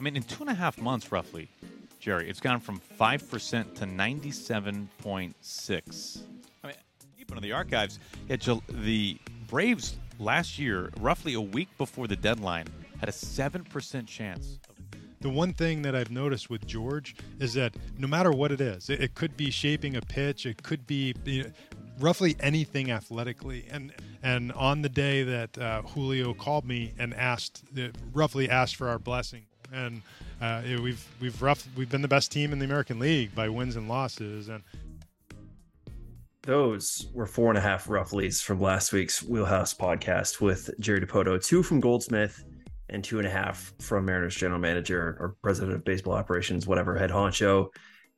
I mean, in two and a half months, roughly, Jerry, it's gone from 5% to 97.6. I mean, deep into the archives, the Braves last year, roughly a week before the deadline, had a 7% chance the one thing that I've noticed with George is that no matter what it is, it, it could be shaping a pitch, it could be you know, roughly anything athletically. And and on the day that uh, Julio called me and asked, uh, roughly asked for our blessing, and uh, we've we've rough we've been the best team in the American League by wins and losses, and those were four and a half roughlies from last week's Wheelhouse podcast with Jerry Dipoto, two from Goldsmith and two and a half from Mariners general manager or president of baseball operations, whatever head honcho,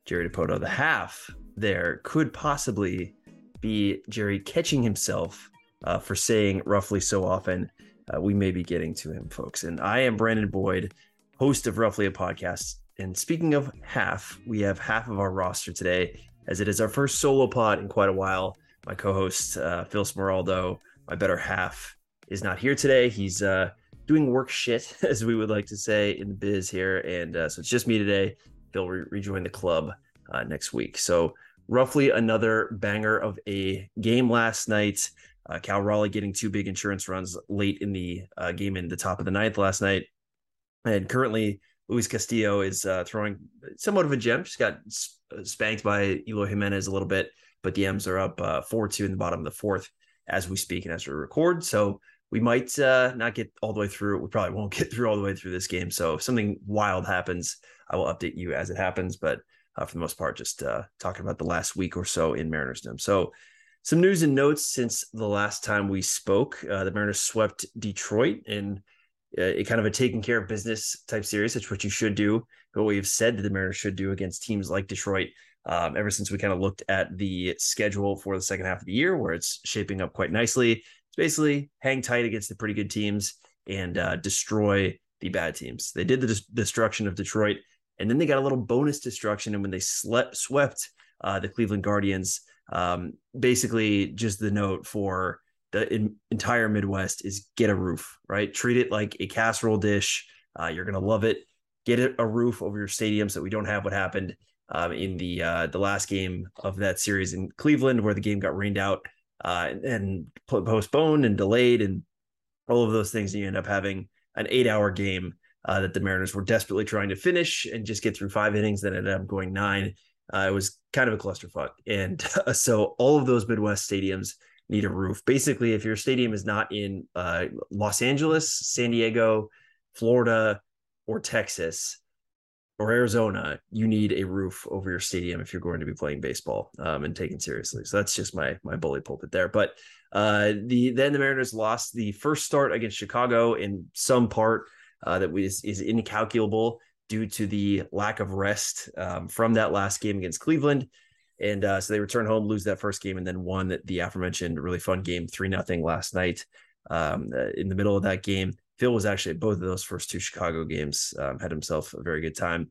Jerry Dipoto. The half there could possibly be Jerry catching himself uh, for saying roughly so often. Uh, we may be getting to him, folks. And I am Brandon Boyd, host of Roughly a Podcast. And speaking of half, we have half of our roster today, as it is our first solo pod in quite a while. My co host, uh, Phil Smeraldo, my better half, is not here today. He's uh, doing work shit, as we would like to say in the biz here. And uh, so it's just me today. Phil re- rejoin the club uh, next week. So roughly another banger of a game last night. Uh, Cal Raleigh getting two big insurance runs late in the uh, game in the top of the ninth last night. And currently, Luis Castillo is uh, throwing somewhat of a gem. Just got uh, spanked by Eloy Jimenez a little bit, but the M's are up 4 2 in the bottom of the fourth as we speak and as we record. So we might uh, not get all the way through. We probably won't get through all the way through this game. So if something wild happens, I will update you as it happens. But uh, for the most part, just uh, talking about the last week or so in Mariners' Marinersdom. So some news and notes since the last time we spoke. Uh, the Mariners swept Detroit in uh, a kind of a taking care of business type series. That's what you should do. What we've said that the Mariners should do against teams like Detroit. Um, ever since we kind of looked at the schedule for the second half of the year, where it's shaping up quite nicely it's basically hang tight against the pretty good teams and uh, destroy the bad teams. They did the destruction of Detroit, and then they got a little bonus destruction. And when they slept, swept uh, the Cleveland Guardians, um, basically just the note for the entire Midwest is get a roof, right? Treat it like a casserole dish. Uh, you're gonna love it. Get a roof over your stadium so we don't have what happened um, in the uh, the last game of that series in Cleveland, where the game got rained out uh, and postponed and delayed and all of those things. And you end up having an eight hour game uh, that the Mariners were desperately trying to finish and just get through five innings that ended up going nine. Uh, it was kind of a clusterfuck. And so all of those Midwest stadiums need a roof. Basically, if your stadium is not in uh, Los Angeles, San Diego, Florida, or Texas, or Arizona, you need a roof over your stadium if you're going to be playing baseball um, and taken seriously. So that's just my my bully pulpit there. But uh, the then the Mariners lost the first start against Chicago in some part uh, that was is incalculable due to the lack of rest um, from that last game against Cleveland. And uh, so they return home, lose that first game, and then won the aforementioned really fun game three nothing last night. Um, uh, in the middle of that game, Phil was actually at both of those first two Chicago games, um, had himself a very good time.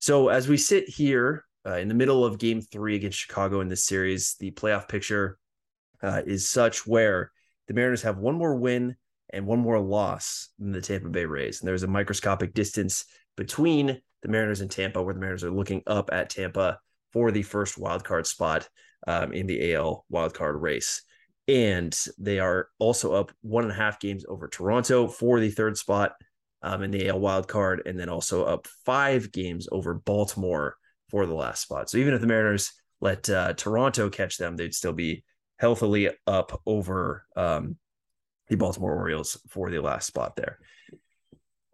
So as we sit here uh, in the middle of game three against Chicago in this series, the playoff picture uh, is such where the Mariners have one more win and one more loss than the Tampa Bay Rays. And there's a microscopic distance between the Mariners and Tampa, where the Mariners are looking up at Tampa for the first wild card spot um, in the AL wild card race and they are also up one and a half games over Toronto for the third spot um, in the AL wild card, and then also up five games over Baltimore for the last spot. So even if the Mariners let uh, Toronto catch them, they'd still be healthily up over um, the Baltimore Orioles for the last spot there.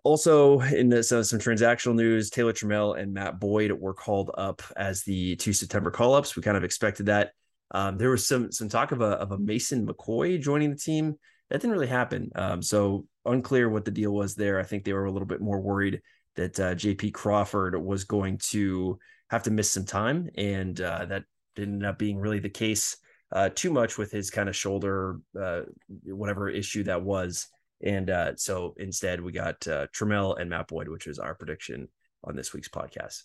Also, in this, uh, some transactional news, Taylor Trammell and Matt Boyd were called up as the two September call ups. We kind of expected that. Um, there was some some talk of a of a Mason McCoy joining the team. That didn't really happen. Um, so unclear what the deal was there. I think they were a little bit more worried that uh, JP Crawford was going to have to miss some time, and uh, that ended up being really the case. Uh, too much with his kind of shoulder, uh, whatever issue that was, and uh, so instead we got uh, Trammell and Matt Boyd, which is our prediction on this week's podcast.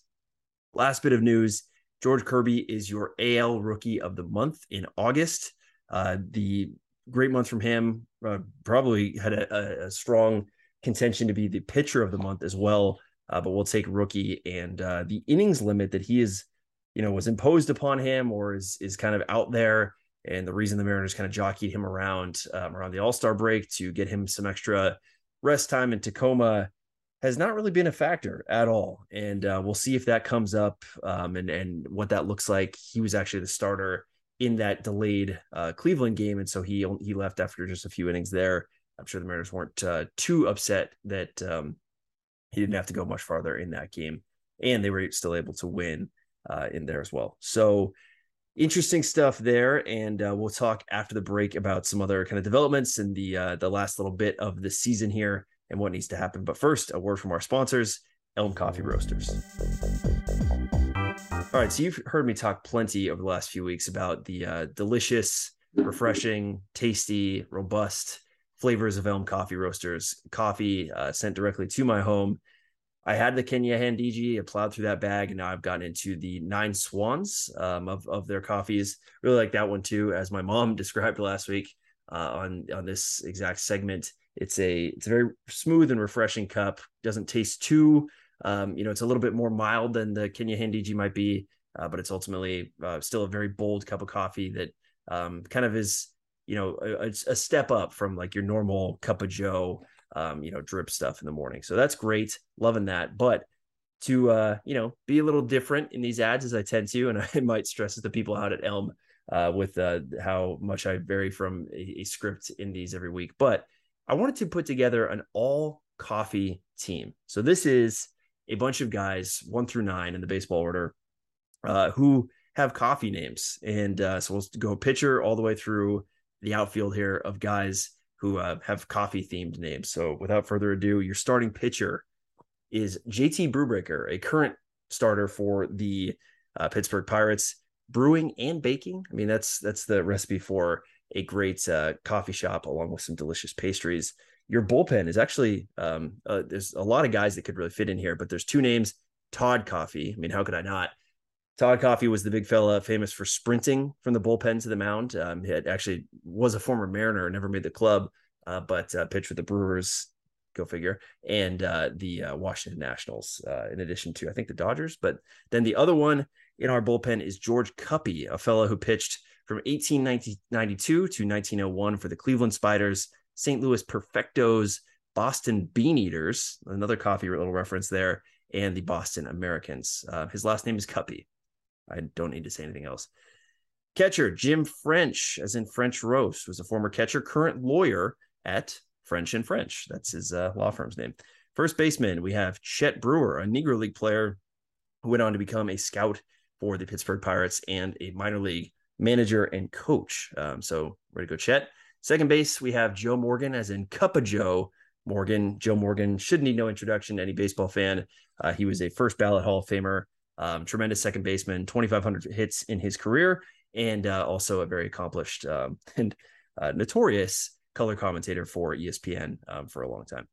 Last bit of news George Kirby is your AL Rookie of the Month in August. Uh, the great month from him uh, probably had a, a, strong contention to be the pitcher of the month as well uh, but we'll take rookie and uh, the innings limit that he is, you know, was imposed upon him or is is kind of out there. And the reason the Mariners kind of jockeyed him around um, around the All Star break to get him some extra rest time in Tacoma has not really been a factor at all. And uh, we'll see if that comes up um, and and what that looks like. He was actually the starter in that delayed uh, Cleveland game, and so he he left after just a few innings there. I'm sure the Mariners weren't uh, too upset that um, he didn't have to go much farther in that game, and they were still able to win uh, in there as well. So interesting stuff there, and uh, we'll talk after the break about some other kind of developments in the uh, the last little bit of the season here and what needs to happen. But first, a word from our sponsors, Elm Coffee Roasters. All right, so you've heard me talk plenty over the last few weeks about the uh, delicious, refreshing, tasty, robust flavors of Elm Coffee Roasters. Coffee uh, sent directly to my home. I had the Kenya Handiji. I plowed through that bag, and now I've gotten into the Nine Swans um, of of their coffees. Really like that one too, as my mom described last week uh, on on this exact segment. It's a it's a very smooth and refreshing cup. Doesn't taste too um, you know, it's a little bit more mild than the Kenya Handiji might be, uh, but it's ultimately uh, still a very bold cup of coffee that um, kind of is, you know, a, a, step up from like your normal cup of Joe, um, you know, drip stuff in the morning. So that's great, loving that. But to uh, you know, be a little different in these ads as I tend to, and I might stress the people out at Elm uh, with uh, how much I vary from a, a script in these every week. But I wanted to put together an all coffee team. So this is a bunch of guys, one through nine in the baseball order, uh, who have coffee names. And uh, so we'll go pitcher all the way through the outfield here of guys who uh, have coffee themed names. So without further ado, your starting pitcher is JT Brubaker, a current starter for the uh, Pittsburgh Pirates, brewing and baking. I mean, that's that's the recipe for a great uh, coffee shop along with some delicious pastries your bullpen is actually um, uh, there's a lot of guys that could really fit in here, but there's two names. Todd Coffey. I mean, how could I not? Todd Coffey was the big fella famous for sprinting from the bullpen to the mound. Um, he actually was a former Mariner, never made the club, uh, but uh, pitched with the Brewers. Go figure. And uh, the uh, Washington Nationals, uh, in addition to I think the Dodgers. But then the other one in our bullpen is George Cuppy, a fellow who pitched from 1892 to 1901 for the Cleveland Spiders St. Louis Perfectos, Boston Bean Eaters, another coffee little reference there, and the Boston Americans. Uh, his last name is Cuppy. I don't need to say anything else. Catcher Jim French, as in French roast, was a former catcher, current lawyer at French and French. That's his uh, law firm's name. First baseman, we have Chet Brewer, a Negro League player who went on to become a scout for the Pittsburgh Pirates and a minor league manager and coach. Um, so, ready to go, Chet. Second base, we have Joe Morgan, as in Cup of Joe Morgan. Joe Morgan should need no introduction to any baseball fan. Uh, he was a first ballot Hall of Famer, um, tremendous second baseman, 2,500 hits in his career, and uh, also a very accomplished um, and uh, notorious color commentator for ESPN um, for a long time.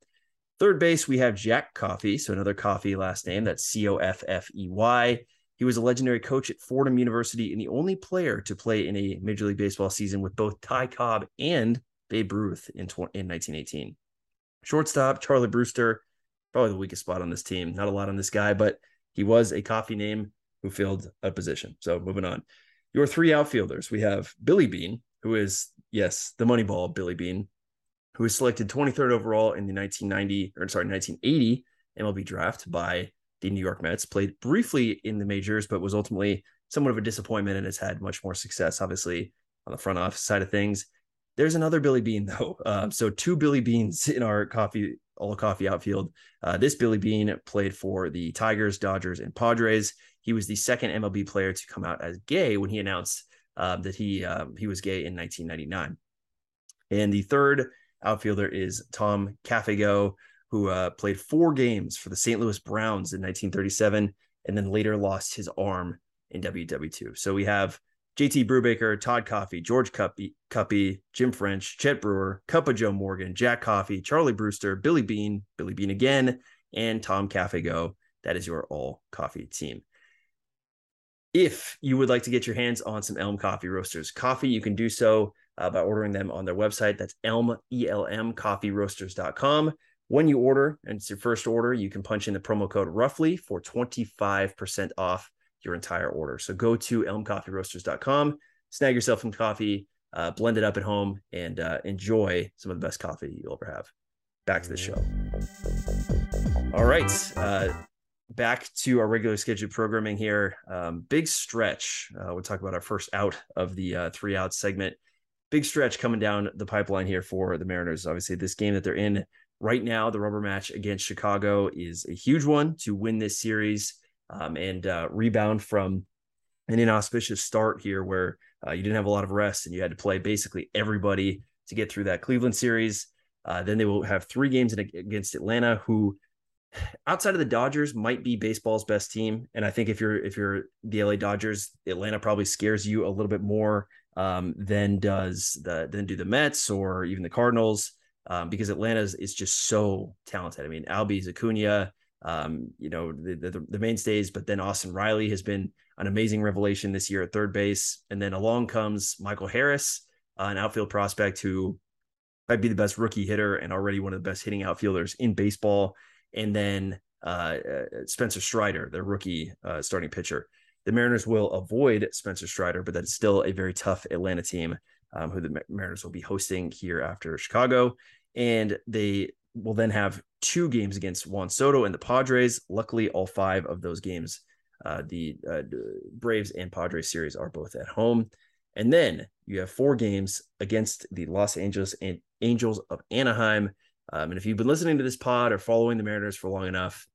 Third base, we have Jack Coffey. So another Coffey last name. That's C O F F E Y. He was a legendary coach at Fordham University and the only player to play in a Major League Baseball season with both Ty Cobb and Babe Ruth in, tw- in 1918. Shortstop, Charlie Brewster, probably the weakest spot on this team. Not a lot on this guy, but he was a coffee name who filled a position. So moving on. Your three outfielders, we have Billy Beane, who is, yes, the Moneyball Billy Beane, who was selected 23rd overall in the 1990 or sorry, 1980 MLB draft by the New York Mets, played briefly in the majors, but was ultimately somewhat of a disappointment and has had much more success, obviously, on the front office side of things. There's another Billy Bean though. Uh, so, two Billy Beans in our coffee, all coffee outfield. Uh, this Billy Bean played for the Tigers, Dodgers, and Padres. He was the second MLB player to come out as gay when he announced uh, that he um, he was gay in 1999. And the third outfielder is Tom Cafego, who uh, played four games for the St. Louis Browns in 1937 and then later lost his arm in WW2. So we have JT Brubaker, Todd Coffey, George Cuppy, Cuppy, Jim French, Chet Brewer, Cup of Joe Morgan, Jack Coffey, Charlie Brewster, Billy Beane, Billy Bean again, and Tom Cafego. That is your all coffee team. If you would like to get your hands on some Elm Coffee Roasters coffee, you can do so uh, by ordering them on their website. That's elm, E-L-M, coffeeroasters.com. When you order, and it's your first order, you can punch in the promo code roughly for 25% off your entire order. So go to elmcoffeeroasters.com, snag yourself some coffee, uh, blend it up at home, and uh, enjoy some of the best coffee you'll ever have. Back to the show. All right. Uh, back to our regular scheduled programming here. Um, big stretch. Uh, we'll talk about our first out of the uh, three out segment. Big stretch coming down the pipeline here for the Mariners. Obviously, this game that they're in right now, the rubber match against Chicago, is a huge one to win this series um, and uh, rebound from an inauspicious start here where uh, you didn't have a lot of rest and you had to play basically everybody to get through that Cleveland series. Uh, then they will have three games in, against Atlanta, who outside of the Dodgers might be baseball's best team. And I think if you're if you're the LA Dodgers, Atlanta probably scares you a little bit more um, than does the than do the Mets or even the Cardinals um, because Atlanta is, just so talented. I mean, Albies, Acuna, um, you know the, the, the mainstays, but then Austin Riley has been an amazing revelation this year at third base, and then along comes Michael Harris, uh, an outfield prospect who might be the best rookie hitter and already one of the best hitting outfielders in baseball, and then uh, uh Spencer Strider, their rookie uh, starting pitcher. The Mariners will avoid Spencer Strider, but that's still a very tough Atlanta team um, who the Mariners will be hosting here after Chicago. And they will then have two games against Juan Soto and the Padres. Luckily, all five of those games, uh, the uh, Braves and Padres series, are both at home. And then you have four games against the Los Angeles and Angels of Anaheim. Um, and if you've been listening to this pod or following the Mariners for long enough,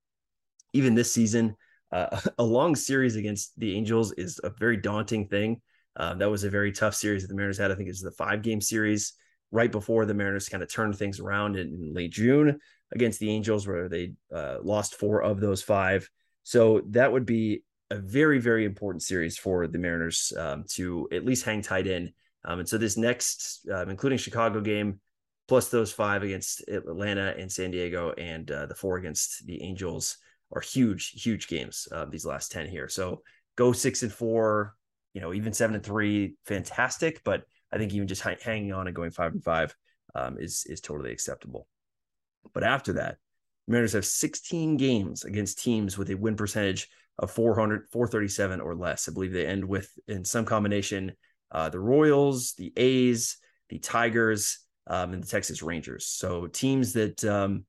even this season, uh, a long series against the Angels is a very daunting thing. Uh, that was a very tough series that the Mariners had. I think it was the five game series right before the Mariners kind of turned things around in, in late June against the Angels, where they uh, lost four of those five. So that would be a very, very important series for the Mariners um, to at least hang tight in. Um, and so this next, um, including Chicago game, plus those five against Atlanta and San Diego, and uh, the four against the Angels are huge, huge games uh, these last 10 here. So go six and four, you know, even seven and three, fantastic. But I think even just hanging on and going five and five um, is, is totally acceptable. But after that, Mariners have 16 games against teams with a win percentage of 400, 437 or less. I believe they end with, in some combination, uh, the Royals, the A's, the Tigers, um, and the Texas Rangers. So teams that um,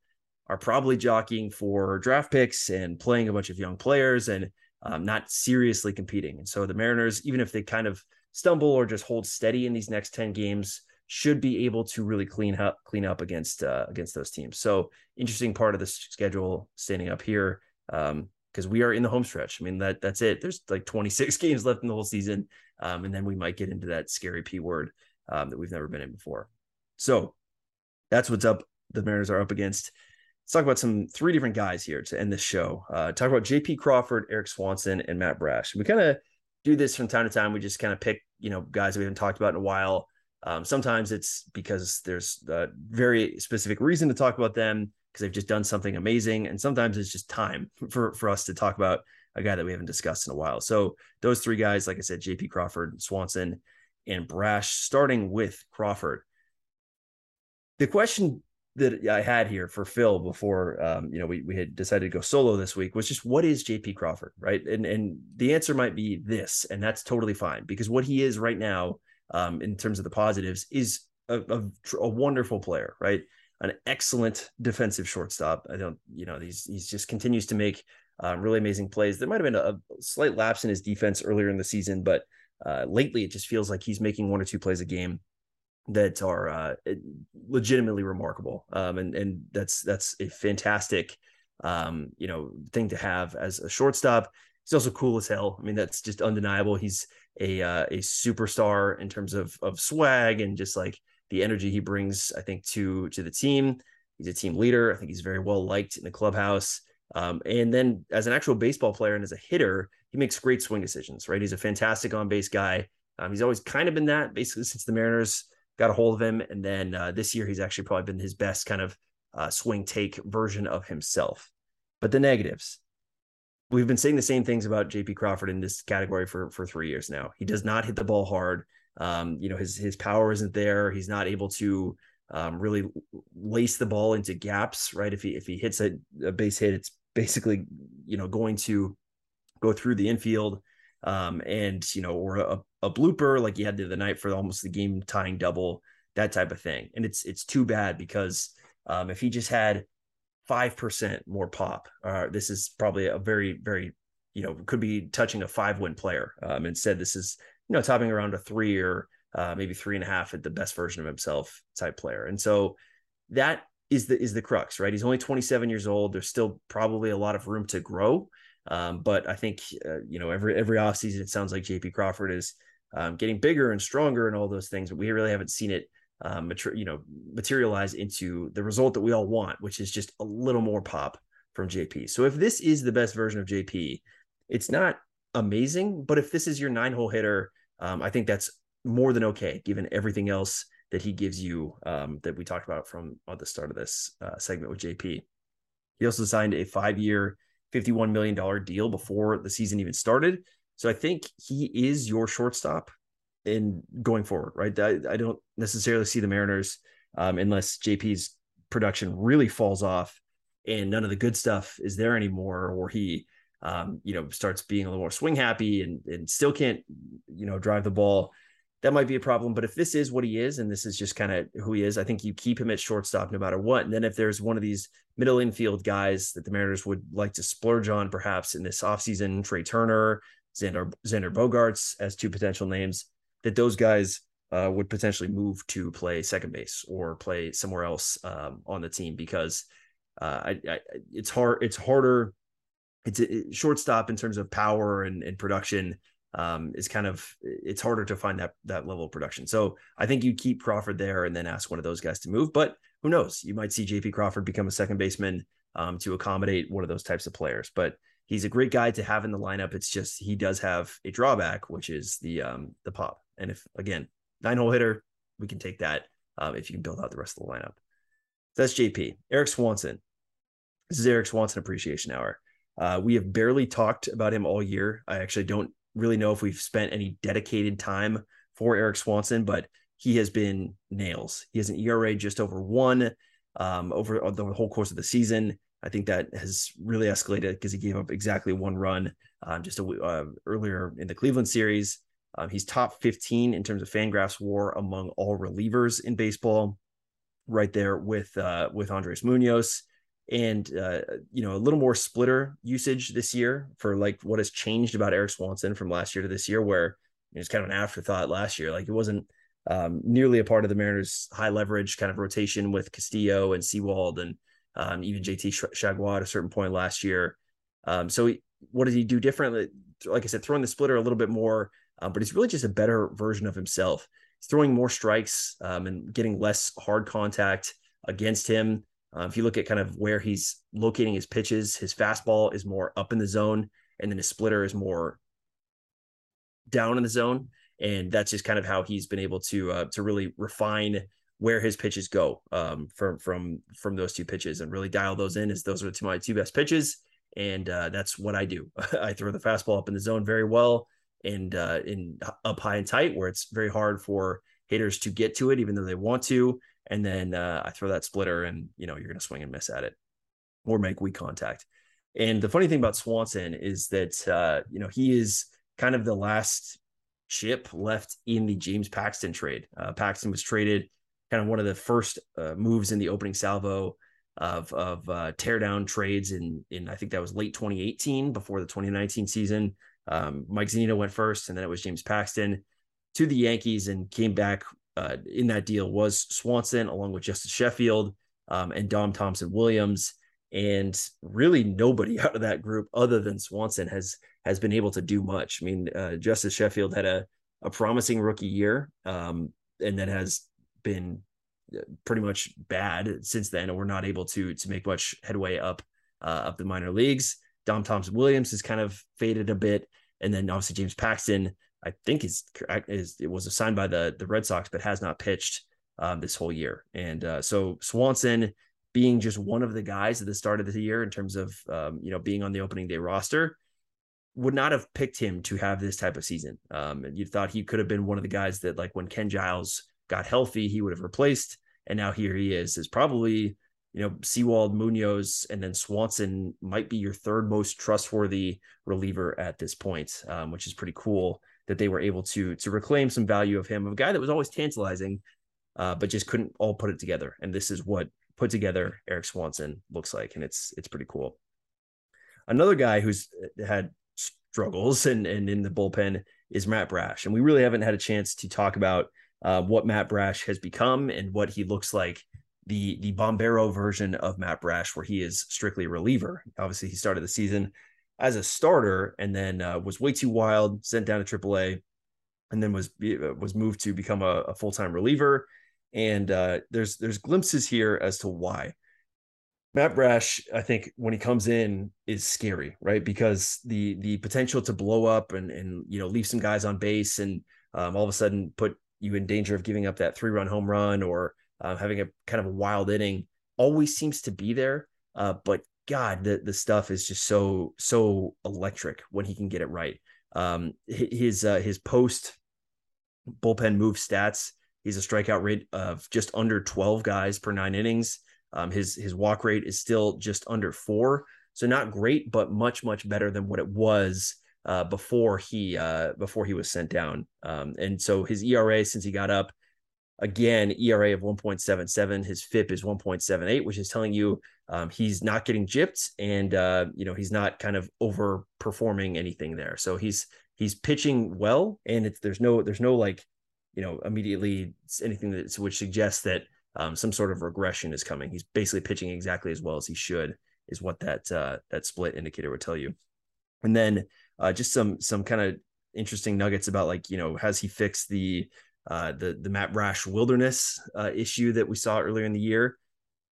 are probably jockeying for draft picks and playing a bunch of young players and um, not seriously competing. And so the Mariners, even if they kind of stumble or just hold steady in these next 10 games, should be able to really clean up clean up against uh, against those teams. So interesting part of the schedule standing up here because um, we are in the home stretch. I mean that that's it. There's like 26 games left in the whole season, um, and then we might get into that scary p word um, that we've never been in before. So that's what's up. The Mariners are up against let's talk about some three different guys here to end this show. Uh, talk about JP Crawford, Eric Swanson, and Matt Brash. We kind of do this from time to time. We just kind of pick, you know, guys that we haven't talked about in a while. Um, sometimes it's because there's a very specific reason to talk about them because they've just done something amazing, and sometimes it's just time for for us to talk about a guy that we haven't discussed in a while. So those three guys, like I said, JP Crawford, Swanson, and Brash. Starting with Crawford, the question that I had here for Phil before um, you know we, we had decided to go solo this week was just what is JP Crawford, right? And and the answer might be this, and that's totally fine because what he is right now, um, in terms of the positives, is a, a, a wonderful player, right? An excellent defensive shortstop. I don't, you know, he's he's just continues to make uh, really amazing plays. There might have been a, a, slight lapse in his defense earlier in the season, but uh, lately it just feels like he's making one or two plays a game that are uh, legitimately remarkable. Um, and and that's that's a fantastic um, you know thing to have as a shortstop. He's also cool as hell. I mean, that's just undeniable. He's a uh, a superstar in terms of of swag and just like the energy he brings. I think to to the team. He's a team leader. I think he's very well liked in the clubhouse. Um, and then as an actual baseball player and as a hitter, he makes great swing decisions. Right, he's a fantastic on base guy. Um, he's always kind of been that basically since the Mariners got a hold of him. And then uh, this year, he's actually probably been his best kind of uh, swing take version of himself. But the negatives, we've been saying the same things about JP Crawford in this category for for three years now. He does not hit the ball hard. Um, you know, his his power isn't there. He's not able to um, really lace the ball into gaps, right? If he if he hits a, a base hit, it's basically you know going to go through the infield, um, and you know, or a, a blooper like he had the other night for almost the game tying double, that type of thing. And it's it's too bad because um, if he just had five percent more pop, uh, this is probably a very very you know could be touching a five win player. Um, instead, this is you know topping around a three or uh, maybe three and a half at the best version of himself type player. And so that is the is the crux, right? He's only 27 years old. There's still probably a lot of room to grow. Um, but I think uh, you know every every offseason it sounds like JP Crawford is um, getting bigger and stronger and all those things, but we really haven't seen it um, you know materialize into the result that we all want, which is just a little more pop from JP. So if this is the best version of JP, it's not amazing, but if this is your nine hole hitter, um, I think that's more than okay, given everything else that he gives you um, that we talked about from at the start of this uh, segment with JP. He also signed a five year, $51 million deal before the season even started. So I think he is your shortstop in going forward, right? I, I don't necessarily see the Mariners um, unless JP's production really falls off and none of the good stuff is there anymore, or he, um, you know, starts being a little more swing happy and, and still can't, you know, drive the ball that might be a problem. But if this is what he is, and this is just kind of who he is, I think you keep him at shortstop no matter what. And then if there's one of these middle infield guys that the Mariners would like to splurge on, perhaps in this offseason, Trea Turner, Xander, Xander Bogaerts as two potential names, that those guys uh, would potentially move to play second base or play somewhere else um, on the team because uh, I, I, it's hard. It's harder. It's a, shortstop in terms of power and, and production um, is kind of it's harder to find that that level of production. So I think you keep Crawford there and then ask one of those guys to move. But who knows? You might see JP Crawford become a second baseman um, to accommodate one of those types of players. But he's a great guy to have in the lineup. It's just he does have a drawback, which is the um, the pop. And if again nine hole hitter, we can take that um, if you can build out the rest of the lineup. So that's JP. Eric Swanson. This is Eric Swanson Appreciation Hour. Uh, we have barely talked about him all year. I actually don't really know if we've spent any dedicated time for Eric Swanson, but he has been nails. He has an ERA just over one um, over the whole course of the season. I think that has really escalated because he gave up exactly one run um, just a, uh, earlier in the Cleveland series. Um, he's top 15 in terms of Fangraphs WAR among all relievers in baseball, right there with uh, with Andres Munoz and uh, you know a little more splitter usage this year for like what has changed about Eric Swanson from last year to this year, where it was kind of an afterthought last year. Like it wasn't um, nearly a part of the Mariners' high leverage kind of rotation with Castillo and Sewald and um, even JT Chargois at a certain point last year. Um, so he, what does he do differently? Like I said, throwing the splitter a little bit more, uh, but he's really just a better version of himself. He's throwing more strikes um, and getting less hard contact against him. Uh, if you look at kind of where he's locating his pitches, his fastball is more up in the zone, and then his splitter is more down in the zone. And that's just kind of how he's been able to uh, to really refine where his pitches go um, from from from those two pitches and really dial those in. As those are my two best pitches, and uh, that's what I do. I throw the fastball up in the zone very well and uh, in up high and tight, where it's very hard for hitters to get to it, even though they want to and then uh, I throw that splitter, and you know you're going to swing and miss at it, or make weak contact. And the funny thing about Swanson is that uh, you know he is kind of the last chip left in the James Paxton trade. Uh, Paxton was traded, kind of one of the first uh, moves in the opening salvo of of uh, teardown trades in in I think that was late 2018 before the 2019 season. Um, Mike Zunino went first, and then it was James Paxton to the Yankees and came back uh, in that deal was Swanson, along with Justus Sheffield um, and Dom Thompson Williams. And really, nobody out of that group, other than Swanson, has has been able to do much. I mean, uh, Justus Sheffield had a a promising rookie year, um, and then has been uh, pretty much bad since then, and we're not able to to make much headway up uh, up the minor leagues. Dom Thompson Williams has kind of faded a bit, and then obviously James Paxton I think is is it was assigned by the the Red Sox, but has not pitched um, this whole year. And uh, so Swanson being just one of the guys at the start of the year in terms of um, you know being on the opening day roster would not have picked him to have this type of season. Um, you thought he could have been one of the guys that like when Ken Giles got healthy, he would have replaced and now here he is. Is probably you know Sewald, Munoz, and then Swanson might be your third most trustworthy reliever at this point, um, which is pretty cool that they were able to to reclaim some value of him, of a guy that was always tantalizing, uh, but just couldn't all put it together. And this is what put together Eric Swanson looks like, and it's it's pretty cool. Another guy who's uh, had struggles and and in the bullpen is Matt Brash, and we really haven't had a chance to talk about uh, what Matt Brash has become and what he looks like. The the Bombero version of Matt Brash, where he is strictly a reliever. Obviously, he started the season as a starter and then uh, was way too wild, sent down to AAA, and then was uh, was moved to become a, a full time reliever. And uh, there's there's glimpses here as to why. Matt Brash, I think when he comes in is scary, right? Because the the potential to blow up and and you know leave some guys on base and um, all of a sudden put you in danger of giving up that three run home run or uh, having a kind of a wild inning always seems to be there. Uh, but God, the the stuff is just so so electric when he can get it right. Um, his uh, his post bullpen move stats. He's a strikeout rate of just under 12 guys per nine innings. Um, his his walk rate is still just under four, so not great, but much much better than what it was uh, before he uh, before he was sent down. Um, and so his ERA since he got up, again ERA of 1.77. His FIP is 1.78, which is telling you um, he's not getting gypped, and uh, you know he's not kind of overperforming anything there. So he's he's pitching well, and it's there's no there's no like you know immediately anything that would suggest that um, some sort of regression is coming. He's basically pitching exactly as well as he should, is what that uh, that split indicator would tell you. And then uh, just some some kind of interesting nuggets about like you know has he fixed the uh, the the Matt Brash wilderness uh, issue that we saw earlier in the year.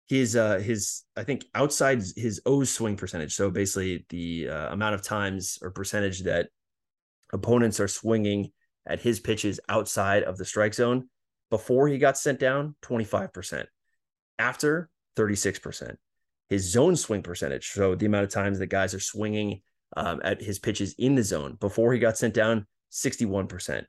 His uh, his I think outside his O's swing percentage, so basically the uh, amount of times or percentage that opponents are swinging at his pitches outside of the strike zone before he got sent down, 25%. After, 36%. His zone swing percentage, so the amount of times that guys are swinging um, at his pitches in the zone before he got sent down, 61%.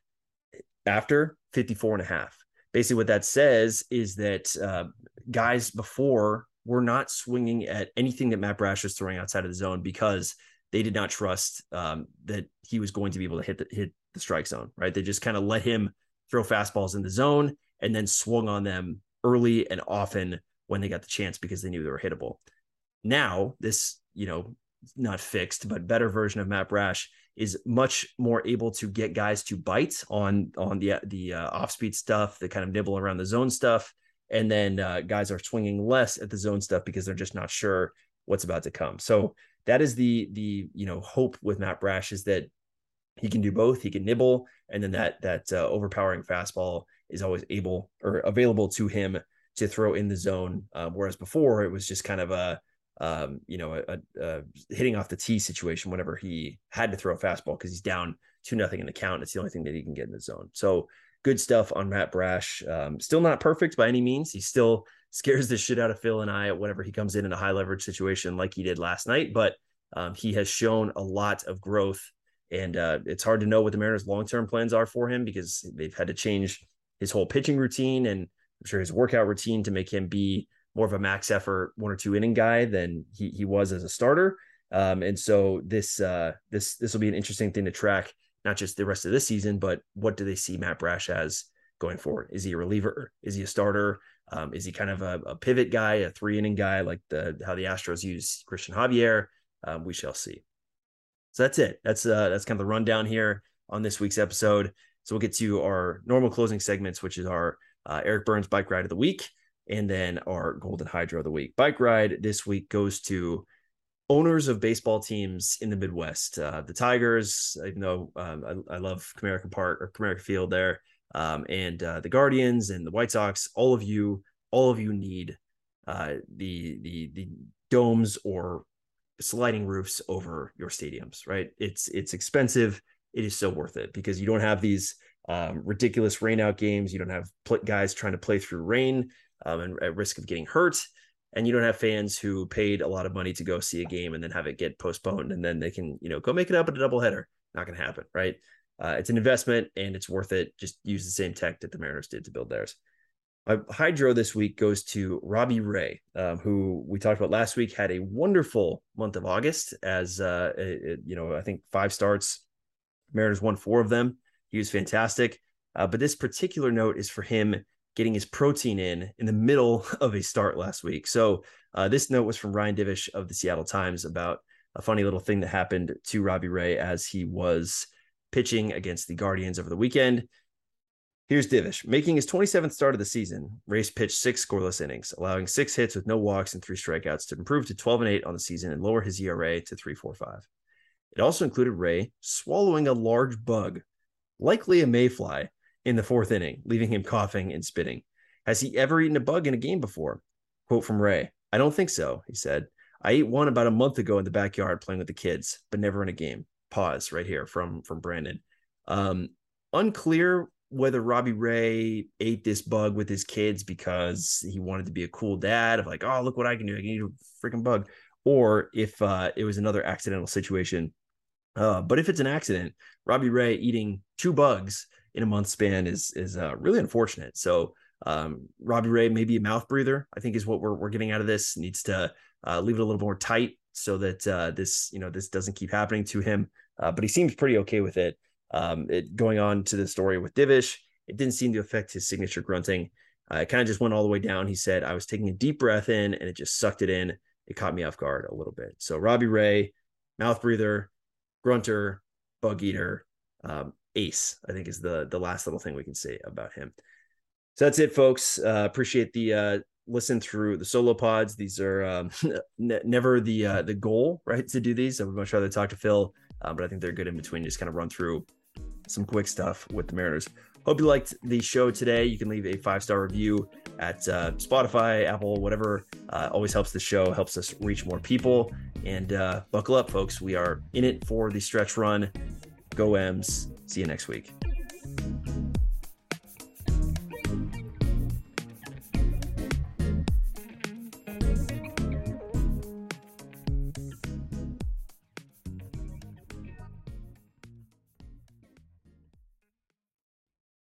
After, 54 and a half. Basically, what that says is that uh, guys before were not swinging at anything that Matt Brash was throwing outside of the zone because they did not trust um, that he was going to be able to hit the, hit the strike zone, right? They just kind of let him throw fastballs in the zone, and then swung on them early and often when they got the chance because they knew they were hittable. Now, this, you know, not fixed, but better version of Matt Brash is much more able to get guys to bite on on the the uh, off speed stuff, the kind of nibble around the zone stuff, and then uh, guys are swinging less at the zone stuff because they're just not sure what's about to come. So that is the the you know hope with Matt Brash is that he can do both. He can nibble, and then that that uh, overpowering fastball is always able or available to him to throw in the zone. Uh, whereas before it was just kind of a um, you know a, a, hitting off the tee situation whenever he had to throw a fastball because he's down two nothing in the count. It's the only thing that he can get in the zone. So good stuff on Matt Brash. Um, still not perfect by any means. He still scares the shit out of Phil and I whenever he comes in in a high leverage situation like he did last night, but um, he has shown a lot of growth and uh, it's hard to know what the Mariners' long term plans are for him because they've had to change his whole pitching routine and I'm sure his workout routine to make him be more of a max effort one or two inning guy than he, he was as a starter. Um, and so this uh, this this will be an interesting thing to track, not just the rest of this season, but what do they see Matt Brash as going forward? Is he a reliever? Is he a starter? Um, is he kind of a, a, pivot guy, a three inning guy like the how the Astros use Cristian Javier? Um, we shall see. So that's it. That's uh that's kind of the rundown here on this week's episode. So we'll get to our normal closing segments, which is our uh, Eric Byrnes bike ride of the week, and then our Golden Hydro of the week. Bike ride this week goes to owners of baseball teams in the Midwest. Uh, the Tigers, even though um, I, I, love Comerica Park or Comerica Field there, um, and uh, the Guardians and the White Sox. All of you, all of you need uh, the the the domes or sliding roofs over your stadiums, right? It's it's expensive. It is so worth it because you don't have these um, ridiculous rainout games. You don't have guys trying to play through rain um, and at risk of getting hurt, and you don't have fans who paid a lot of money to go see a game and then have it get postponed and then they can you know go make it up at a doubleheader. Not going to happen, right? Uh, it's an investment and it's worth it. Just use the same tech that the Mariners did to build theirs. My hydro this week goes to Robbie Ray, um, who we talked about last week. Had a wonderful month of August, as uh, it, you know, I think five starts. Mariners won four of them. He was fantastic. Uh, but this particular note is for him getting his protein in in the middle of a start last week. So uh, this note was from Ryan Divish of the Seattle Times about a funny little thing that happened to Robbie Ray as he was pitching against the Guardians over the weekend. Here's Divish making his 27th start of the season. Ray's pitched six scoreless innings, allowing six hits with no walks and three strikeouts to improve to 12 and 8 on the season and lower his ERA to 3.45. It also included Ray swallowing a large bug, likely a mayfly, in the fourth inning, leaving him coughing and spitting. Has he ever eaten a bug in a game before? Quote from Ray I don't think so, he said. I ate one about a month ago in the backyard playing with the kids, but never in a game. Pause right here from from Brandon. Um, unclear whether Robbie Ray ate this bug with his kids because he wanted to be a cool dad of like, oh, look what I can do. I can eat a freaking bug. Or if uh, it was another accidental situation. Uh, but if it's an accident, Robbie Ray eating two bugs in a month span is is uh, really unfortunate. So um, Robbie Ray, maybe a mouth breather, I think is what we're, we're getting out of this. Needs to uh, leave it a little more tight so that uh, this you know this doesn't keep happening to him. Uh, but he seems pretty okay with it. Um, it going on to the story with Divish, it didn't seem to affect his signature grunting. Uh, it kind of just went all the way down. He said, I was taking a deep breath in and it just sucked it in. It caught me off guard a little bit. So Robbie Ray, mouth breather, grunter, bug eater, um, ace, I think is the the last little thing we can say about him. So that's it, folks. Uh, appreciate the uh, listen through the solo pods. These are um, ne- never the uh, the goal, right? To do these, I would much rather talk to Phil, uh, but I think they're good in between. Just kind of run through some quick stuff with the Mariners. Hope you liked the show today. You can leave a five star review at uh, Spotify, Apple, whatever. Uh, always helps the show, helps us reach more people. And uh, buckle up, folks. We are in it for the stretch run. Go M's. See you next week.